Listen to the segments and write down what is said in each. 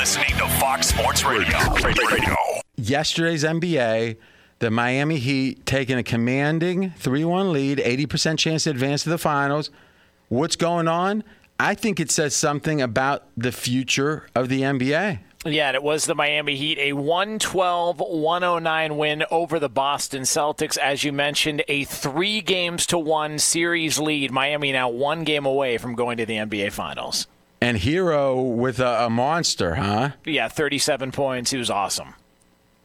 listening to Fox Sports Radio. Radio. Yesterday's NBA, the Miami Heat taking a commanding 3 1 lead, 80% chance to advance to the finals. What's going on? I think it says something about the future of the NBA. Yeah, and it was the Miami Heat, a 112 109 win over the Boston Celtics. As you mentioned, a three games to one series lead. Miami now one game away from going to the NBA Finals. And Herro with a, a monster, huh? Yeah, 37 points. He was awesome.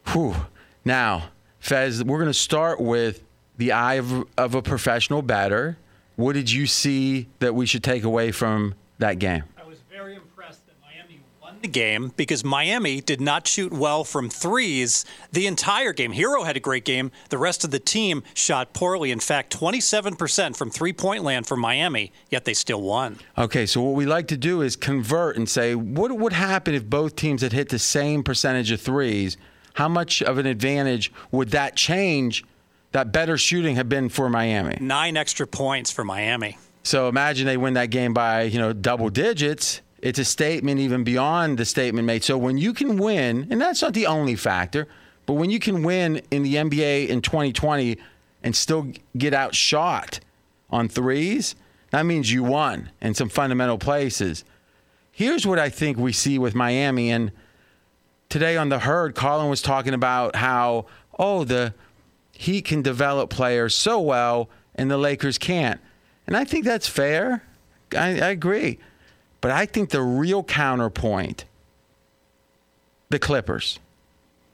Whew. Now, Fez, we're going to start with the eye of, of a professional bettor. What did you see that we should take away from that game? I was very impressed that Miami won the game because Miami did not shoot well from threes the entire game. Herro had a great game. The rest of the team shot poorly. In fact, 27% from three point land for Miami, yet they still won. Okay, so what we like to do is convert and say, what would happen if both teams had hit the same percentage of threes? How much of an advantage would that change? That better shooting have been for Miami. Nine extra points for Miami. So imagine they win that game by you know double digits. It's a statement even beyond the statement made. So when you can win, and that's not the only factor, but when you can win in the NBA in 2020 and still get outshot on threes, that means you won in some fundamental places. Here's what I think we see with Miami. And today on the herd, Colin was talking about how, oh, the he can develop players so well and the Lakers can't. And I think that's fair. I, I agree. But I think the real counterpoint, the Clippers.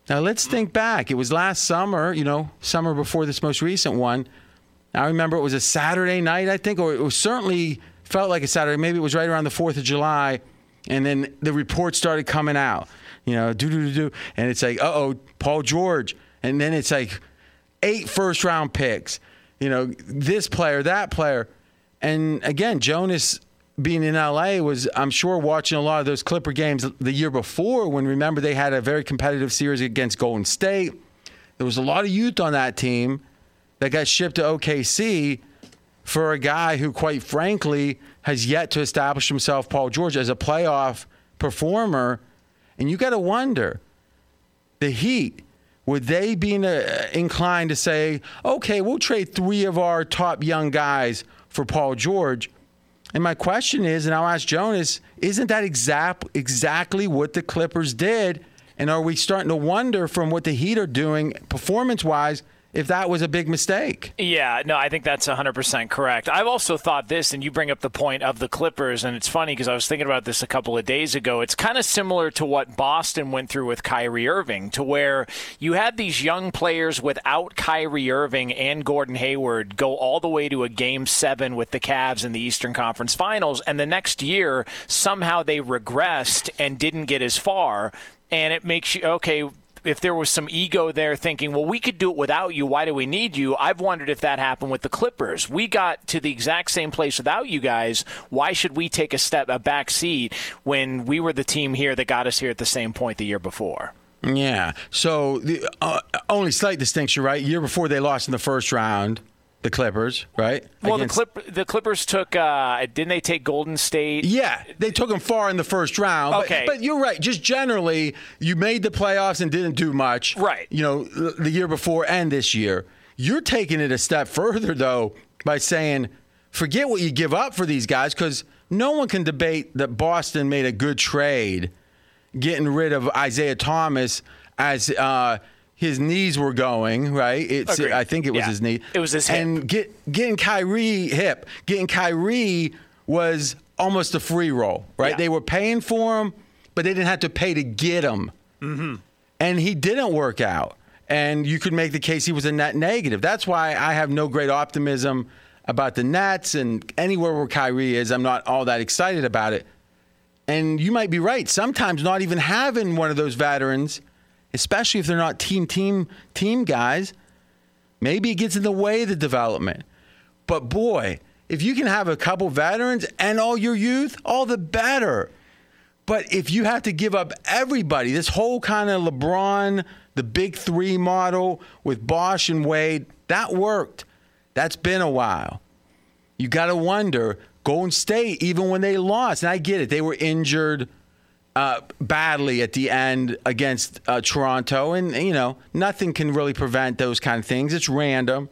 Now let's think back. It was last summer, you know, summer before this most recent one. I remember it was a Saturday night, I think, or it was certainly felt like a Saturday. Maybe it was right around the 4th of July. And then the reports started coming out, you know, do, do, do, do. And it's like, uh oh, Paul George. And then it's like eight first round picks, you know, this player, that player. And again, Jonas being in LA was, I'm sure, watching a lot of those Clipper games the year before when remember they had a very competitive series against Golden State. There was a lot of youth on that team that got shipped to OKC for a guy who, quite frankly, has yet to establish himself, Paul George, as a playoff performer. And you got to wonder the Heat, would they be inclined to say, okay, we'll trade three of our top young guys for Paul George? And my question is, and I'll ask Jonas, isn't that exact, exactly what the Clippers did? And are we starting to wonder from what the Heat are doing performance wise if that was a big mistake. Yeah, no, I think that's 100% correct. I've also thought this, and you bring up the point of the Clippers, and it's funny because I was thinking about this a couple of days ago. It's kind of similar to what Boston went through with Kyrie Irving, to where you had these young players without Kyrie Irving and Gordon Hayward go all the way to a game seven with the Cavs in the Eastern Conference Finals, and the next year, somehow they regressed and didn't get as far and it makes you okay if there was some ego there thinking, well, we could do it without you. Why do we need you? I've wondered if that happened with the Clippers. We got to the exact same place without you guys. Why should we take a step, a back seat when we were the team here that got us here at the same point the year before? Yeah. So the uh, only slight distinction, right? Year before they lost in the first round the Clippers, right? Well, Against... the, Clip, the Clippers took. Uh, didn't they take Golden State? Yeah, they took them far in the first round. Okay, but, but, you're right. Just generally, you made the playoffs and didn't do much. Right. You know, the year before and this year, you're taking it a step further though by saying, forget what you give up for these guys because no one can debate that Boston made a good trade, getting rid of Isaiah Thomas as. Uh, his knees were going right. It's Agreed. I think it was yeah. his knee. It was his hip. And get, getting Kyrie hip, getting Kyrie was almost a free roll, right? Yeah. They were paying for him, but they didn't have to pay to get him. Mm-hmm. And he didn't work out. And you could make the case he was a net negative. That's why I have no great optimism about the Nets and anywhere where Kyrie is. I'm not all that excited about it. And you might be right. Sometimes not even having one of those veterans especially if they're not team team team guys. Maybe it gets in the way of the development. But boy, if you can have a couple veterans and all your youth, all the better. But if you have to give up everybody, this whole kind of LeBron, the big three model with Bosh and Wade, that worked. That's been a while. You got to wonder Golden State, even when they lost, and I get it, they were injured uh, badly at the end against uh, Toronto, and you know nothing can really prevent those kind of things. It's random,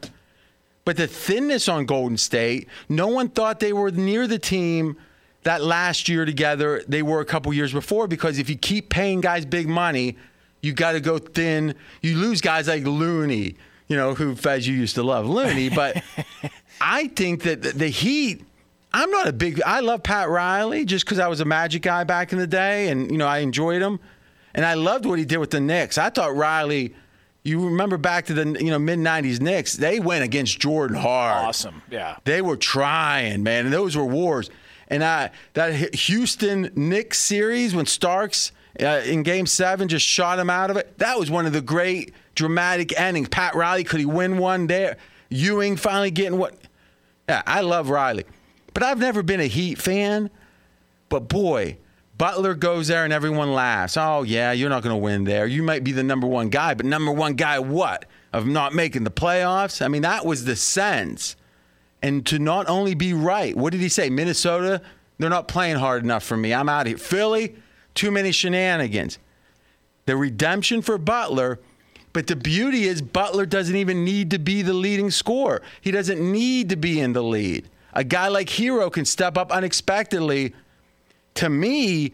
but the thinness on Golden State, no one thought they were near the team that last year together they were a couple years before. Because if you keep paying guys big money, you got to go thin. You lose guys like Looney, you know, who Fez you used to love Looney, but I think that the Heat I'm not a big. I love Pat Riley just because I was a Magic guy back in the day, and you know I enjoyed him, and I loved what he did with the Knicks. I thought Riley. You remember back to the you know mid '90s Knicks? They went against Jordan hard. Awesome, yeah. They were trying, man, and those were wars. And I that Houston Knicks series when Starks uh, in Game Seven just shot him out of it. That was one of the great dramatic endings. Pat Riley could he win one there? Ewing finally getting what? Yeah, I love Riley. But I've never been a Heat fan. But boy, Butler goes there and everyone laughs. Oh, yeah, you're not going to win there. You might be the number one guy, but number one guy, what? Of not making the playoffs? I mean, that was the sense. And to not only be right, what did he say? Minnesota, they're not playing hard enough for me. I'm out here. Philly, too many shenanigans. The redemption for Butler. But the beauty is, Butler doesn't even need to be the leading scorer. He doesn't need to be in the lead. A guy like Herro can step up unexpectedly. To me,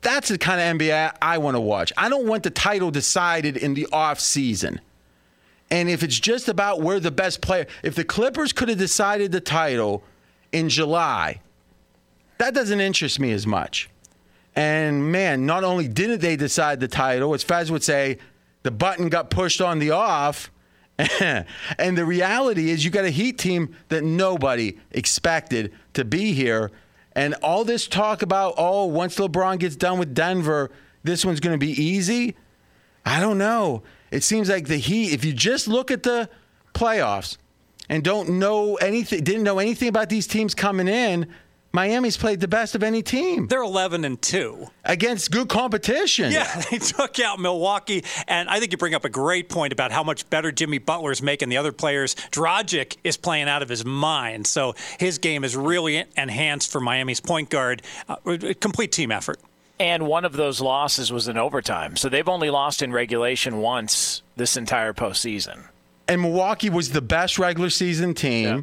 that's the kind of NBA I want to watch. I don't want the title decided in the off season. And if it's just about where the best player, if the Clippers could have decided the title in July, that doesn't interest me as much. And man, not only didn't they decide the title, as Fez would say, the button got pushed on the off. and the reality is, you got a Heat team that nobody expected to be here. And all this talk about, oh, once LeBron gets done with Denver, this one's going to be easy. I don't know. It seems like the Heat, if you just look at the playoffs and don't know anything, didn't know anything about these teams coming in, Miami's played the best of any team. They're 11 and 2 against good competition. Yeah, they took out Milwaukee and I think you bring up a great point about how much better Jimmy Butler's making the other players. Dragic is playing out of his mind. So his game is really enhanced for Miami's point guard. Uh, complete team effort. And one of those losses was in overtime. So they've only lost in regulation once this entire postseason. And Milwaukee was the best regular season team. Yeah.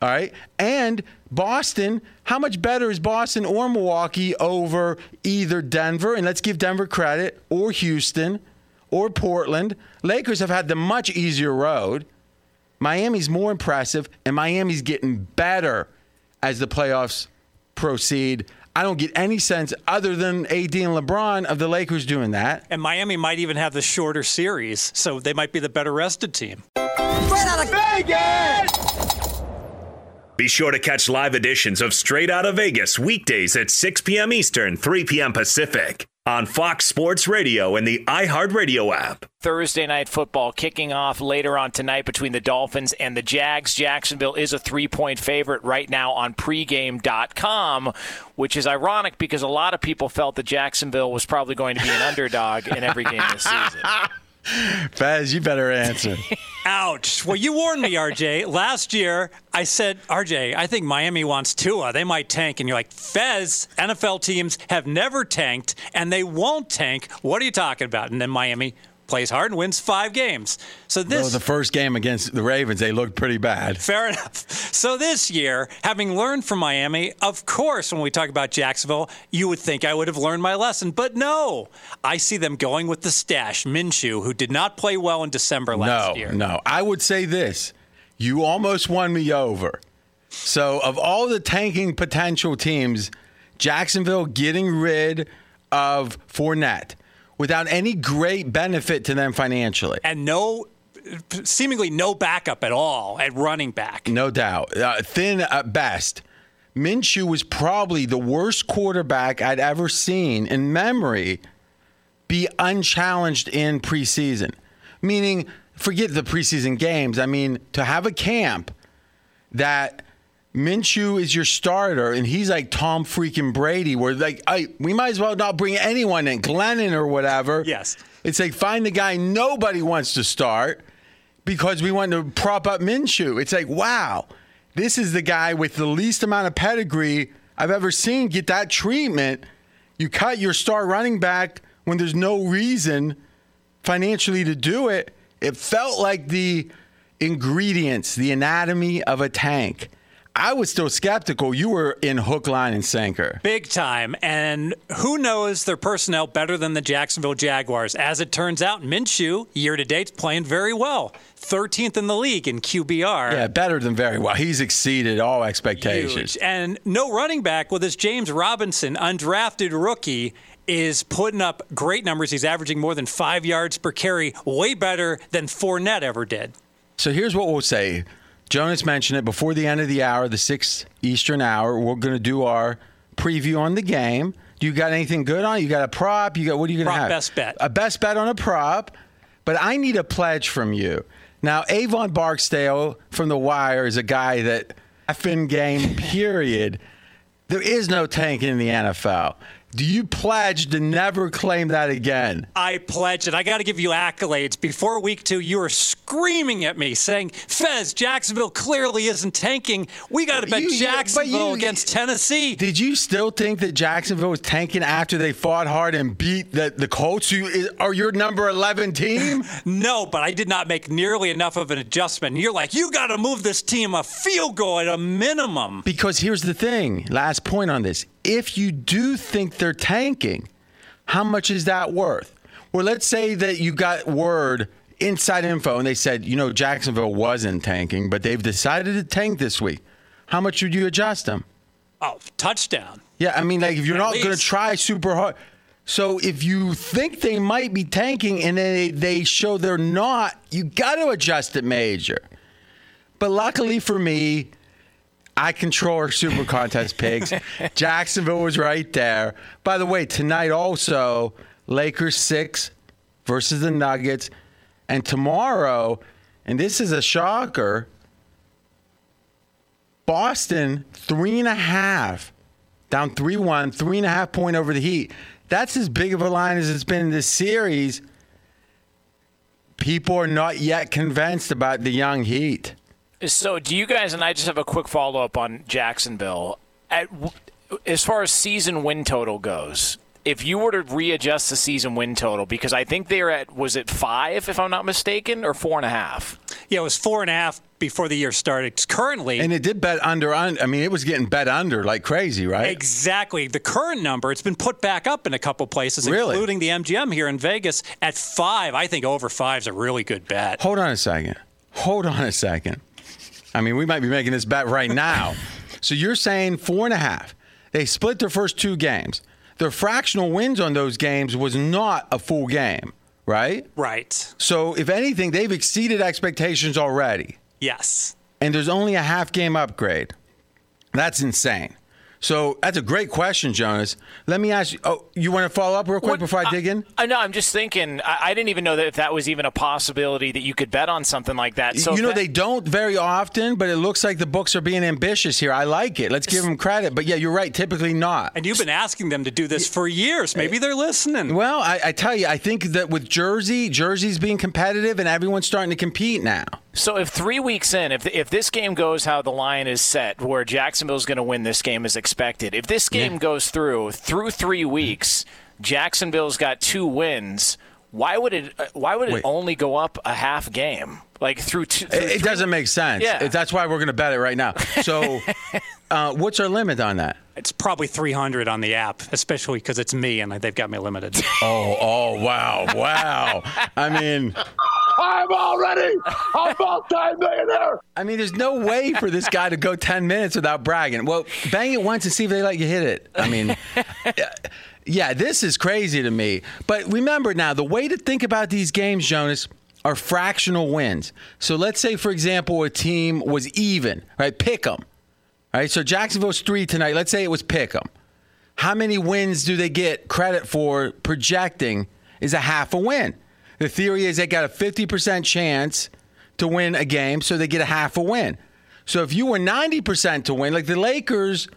All right. And Boston, how much better is Boston or Milwaukee over either Denver, and let's give Denver credit, or Houston, or Portland? Lakers have had the much easier road. Miami's more impressive, and Miami's getting better as the playoffs proceed. I don't get any sense other than AD and LeBron of the Lakers doing that. And Miami might even have the shorter series, so they might be the better rested team. Straight out of Vegas! Be sure to catch live editions of Straight Out of Vegas weekdays at 6 p.m. Eastern, 3 p.m. Pacific on Fox Sports Radio and the iHeartRadio app. Thursday night football kicking off later on tonight between the Dolphins and the Jags. Jacksonville is a three point favorite right now on pregame.com, which is ironic because a lot of people felt that Jacksonville was probably going to be an underdog in every game this season. Fez, you better answer. Ouch. Well, you warned me, RJ. Last year, I said, RJ, I think Miami wants Tua. They might tank. And you're like, Fez, NFL teams have never tanked, and they won't tank. What are you talking about? And then Miami plays hard and wins five games. So this well, the first game against the Ravens, they looked pretty bad. Fair enough. So this year, having learned from Miami, of course, when we talk about Jacksonville, you would think I would have learned my lesson, but no. I see them going with the stash, Minshew, who did not play well in December last no, year. No, I would say this: you almost won me over. So, of all the tanking potential teams, Jacksonville getting rid of Fournette without any great benefit to them financially. And no seemingly no backup at all at running back. No doubt. Uh, thin at best. Minshew was probably the worst quarterback I'd ever seen in memory be unchallenged in preseason. Meaning, forget the preseason games. I mean, to have a camp that Minshew is your starter, and he's like Tom freaking Brady, where like, I, we might as well not bring anyone in, Glennon or whatever. Yes. It's like find the guy nobody wants to start because we want to prop up Minshew. It's like, wow, this is the guy with the least amount of pedigree I've ever seen get that treatment. You cut your star running back when there's no reason financially to do it. It felt like the ingredients, the anatomy of a tank. I was still skeptical. You were in hook, line, and sinker. Big time. And who knows their personnel better than the Jacksonville Jaguars? As it turns out, Minshew, year to date, playing very well. 13th in the league in QBR. Yeah, better than very well. He's exceeded all expectations. Huge. And no running back with this James Robinson, undrafted rookie, is putting up great numbers. He's averaging more than five yards per carry, way better than Fournette ever did. So here's what we'll say. Jonas mentioned it before the end of the hour, the sixth Eastern hour. We're going to do our preview on the game. Do you got anything good on? You got a prop? You got what are you going to have? best bet. A best bet on a prop. But I need a pledge from you. Now, Avon Barksdale from The Wire is a guy that effing game period. There is no tanking in the NFL. Do you pledge to never claim that again? I pledge it. I got to give you accolades. Before week two, you were screaming at me saying, Fez, Jacksonville clearly isn't tanking. We got to bet You- Jacksonville you- against Tennessee. Did you still think that Jacksonville was tanking after they fought hard and beat the, the Colts, who are your number 11 team? No, but I did not make nearly enough of an adjustment. You're like, you got to move this team a field goal at a minimum. because here's the thing last point on this. If you do think they're tanking, how much is that worth? Well, let's say that you got word, inside info, and they said, you know, Jacksonville wasn't tanking, but they've decided to tank this week. How much would you adjust them? Oh, touchdown. Yeah, I mean, like if you're At not going to try super hard. So if you think they might be tanking and they they show they're not, you got to adjust it major. But luckily for me, I control our super contest picks. Jacksonville was right there. By the way, tonight also Lakers six versus the Nuggets, and tomorrow, and this is a shocker. Boston three and a half, down three one, three and a half point over the Heat. That's as big of a line as it's been in this series. People are not yet convinced about the young Heat. So, do you guys and I just have a quick follow up on Jacksonville? At, as far as season win total goes, if you were to readjust the season win total, because I think they're at was it five, if I'm not mistaken, or four and a half? Yeah, it was four and a half before the year started. Currently, And it did bet under. I mean, it was getting bet under like crazy, right? Exactly. The current number, it's been put back up in a couple places, Really? including the MGM here in Vegas at five. I think over five is a really good bet. Hold on a second. Hold on a second. I mean, we might be making this bet right now. so you're saying four and a half. They split their first two games. Their fractional wins on those games was not a full game, right? Right. So if anything, they've exceeded expectations already. Yes. And there's only a half game upgrade. That's insane. So that's a great question, Jonas. Let me ask you. Oh, you want to follow up real quick What- before I dig in? I know. I'm just thinking. I, I didn't even know that if that was even a possibility that you could bet on something like that. So you know that- they don't very often, but it looks like the books are being ambitious here. I like it. Let's give them credit. But yeah, you're right. Typically not. And you've been asking them to do this for years. Maybe they're listening. Well, I, I tell you, I think that with Jersey, Jersey's being competitive, and everyone's starting to compete now. So if three weeks in, if if this game goes how the line is set, where Jacksonville's going to win this game as expected, if this game Yeah. goes through through three weeks, Jacksonville's got two wins. Why would it? uh, Why would it Wait. only go up a half game? Like through two. through It, it doesn't make sense. Yeah. That's why we're going to bet it right now. So, uh, what's our limit on that? It's probably 300 on the app, especially because it's me and they've got me limited. Oh, oh, wow, wow. I mean, I'm already a multi-millionaire. I mean, there's no way for this guy to go 10 minutes without bragging. Well, bang it once and see if they let you hit it. I mean, yeah, yeah, this is crazy to me. But remember now, the way to think about these games, Jonas, are fractional wins. So let's say, for example, a team was even, right? Pick them. Right? So Jacksonville's three tonight. Let's say it was pick them. How many wins do they get credit for projecting is a half a win? The theory is they got a 50% chance to win a game, so they get a half a win. So if you were 90% to win, like the Lakers,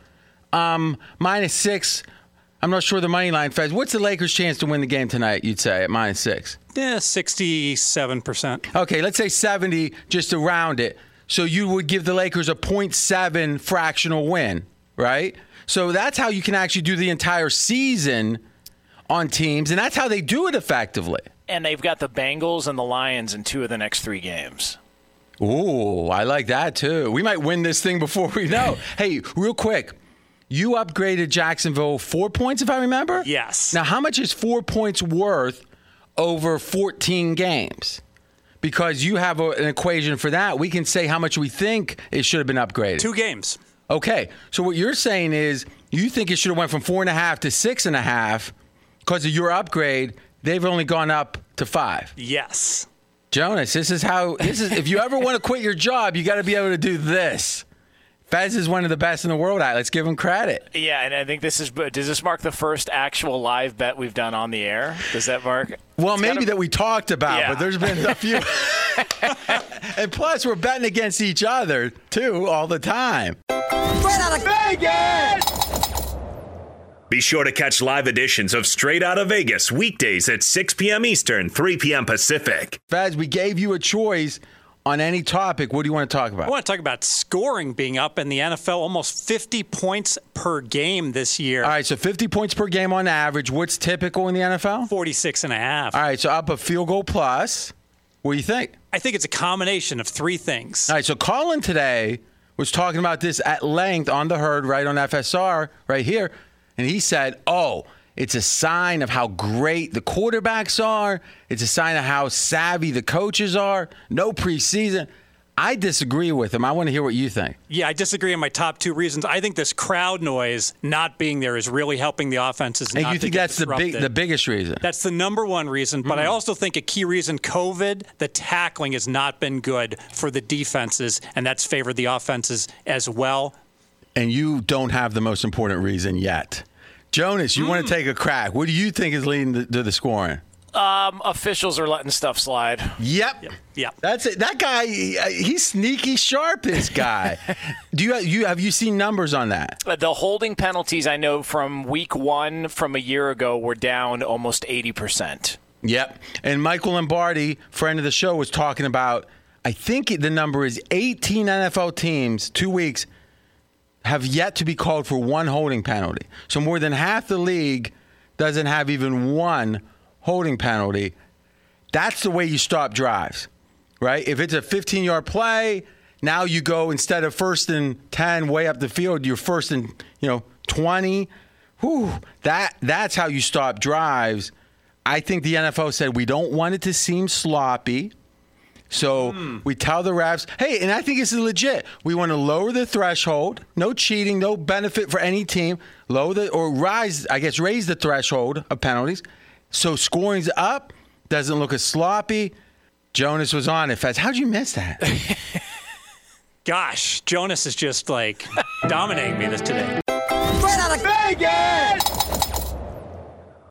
um, minus six, I'm not sure the money line feds. What's the Lakers' chance to win the game tonight, you'd say, at minus six? yeah, 67%. Okay, let's say 70 just to round it. So you would give the Lakers a 0.7 fractional win, right? So that's how you can actually do the entire season on teams, and that's how they do it effectively. And they've got the Bengals and the Lions in two of the next three games. Ooh, I like that too. We might win this thing before we know. hey, real quick. You upgraded Jacksonville four points, if I remember? Yes. Now, how much is four points worth over 14 games? Because you have a, an equation for that. We can say how much we think it should have been upgraded. Two games. Okay. So, what you're saying is you think it should have went from four and a half to six and a half because of your upgrade. They've only gone up to five. Yes. Jonas, this is how this is if you ever want to quit your job, you got to be able to do this. Fez is one of the best in the world at. Let's give him credit. Yeah, and I think this is. But does this mark the first actual live bet we've done on the air? Does that mark? Well, It's maybe gotta- that we talked about, Yeah. but there's been a few. and plus, we're betting against each other too all the time. Be sure to catch live editions of Straight Out of Vegas weekdays at 6 p.m. Eastern, 3 p.m. Pacific. Fez, we gave you a choice on any topic. What do you want to talk about? I want to talk about scoring being up in the NFL, almost 50 points per game this year. All right, so 50 points per game on average. What's typical in the NFL? 46 and a half. All right, so up a field goal plus. What do you think? I think it's a combination of three things. All right, so Colin today was talking about this at length on the herd right on FSR right here, and he said, "Oh, it's a sign of how great the quarterbacks are. It's a sign of how savvy the coaches are. No preseason." I disagree with him. I want to hear what you think. Yeah, I disagree on my top two reasons. I think this crowd noise not being there is really helping the offenses. And you think that's the big, the biggest reason? That's the number one reason, but I Hmm. also think a key reason COVID, the tackling has not been good for the defenses, and that's favored the offenses as well. And you don't have the most important reason yet. Jonas, you Hmm. want to take a crack? What do you think is leading to, to the scoring? Um, officials are letting stuff slide. Yep. Yeah. That's it. That guy, he's sneaky sharp. This guy. Do you you have you seen numbers on that? Uh, The holding penalties I know from week one from a year ago were down almost 80%. Yep. And Michael Lombardi, friend of the show, was talking about. I think the number is 18 NFL teams, two weeks, have yet to be called for one holding penalty. So more than half the league doesn't have even one holding penalty. That's the way you stop drives, right? If it's a 15 yard play, now you go instead of first and 10 way up the field, you're first and, you know, 20. Whew, that, that's how you stop drives. I think the NFL said we don't want it to seem sloppy. So hmm. we tell the refs, hey, and I think this is legit. We want to lower the threshold. No cheating, no benefit for any team. Lower the or rise, I guess, raise the threshold of penalties. So scoring's up, doesn't look as sloppy. Jonas was on it. Fast. How'd you miss that? Gosh, Jonas is just like dominating me this today.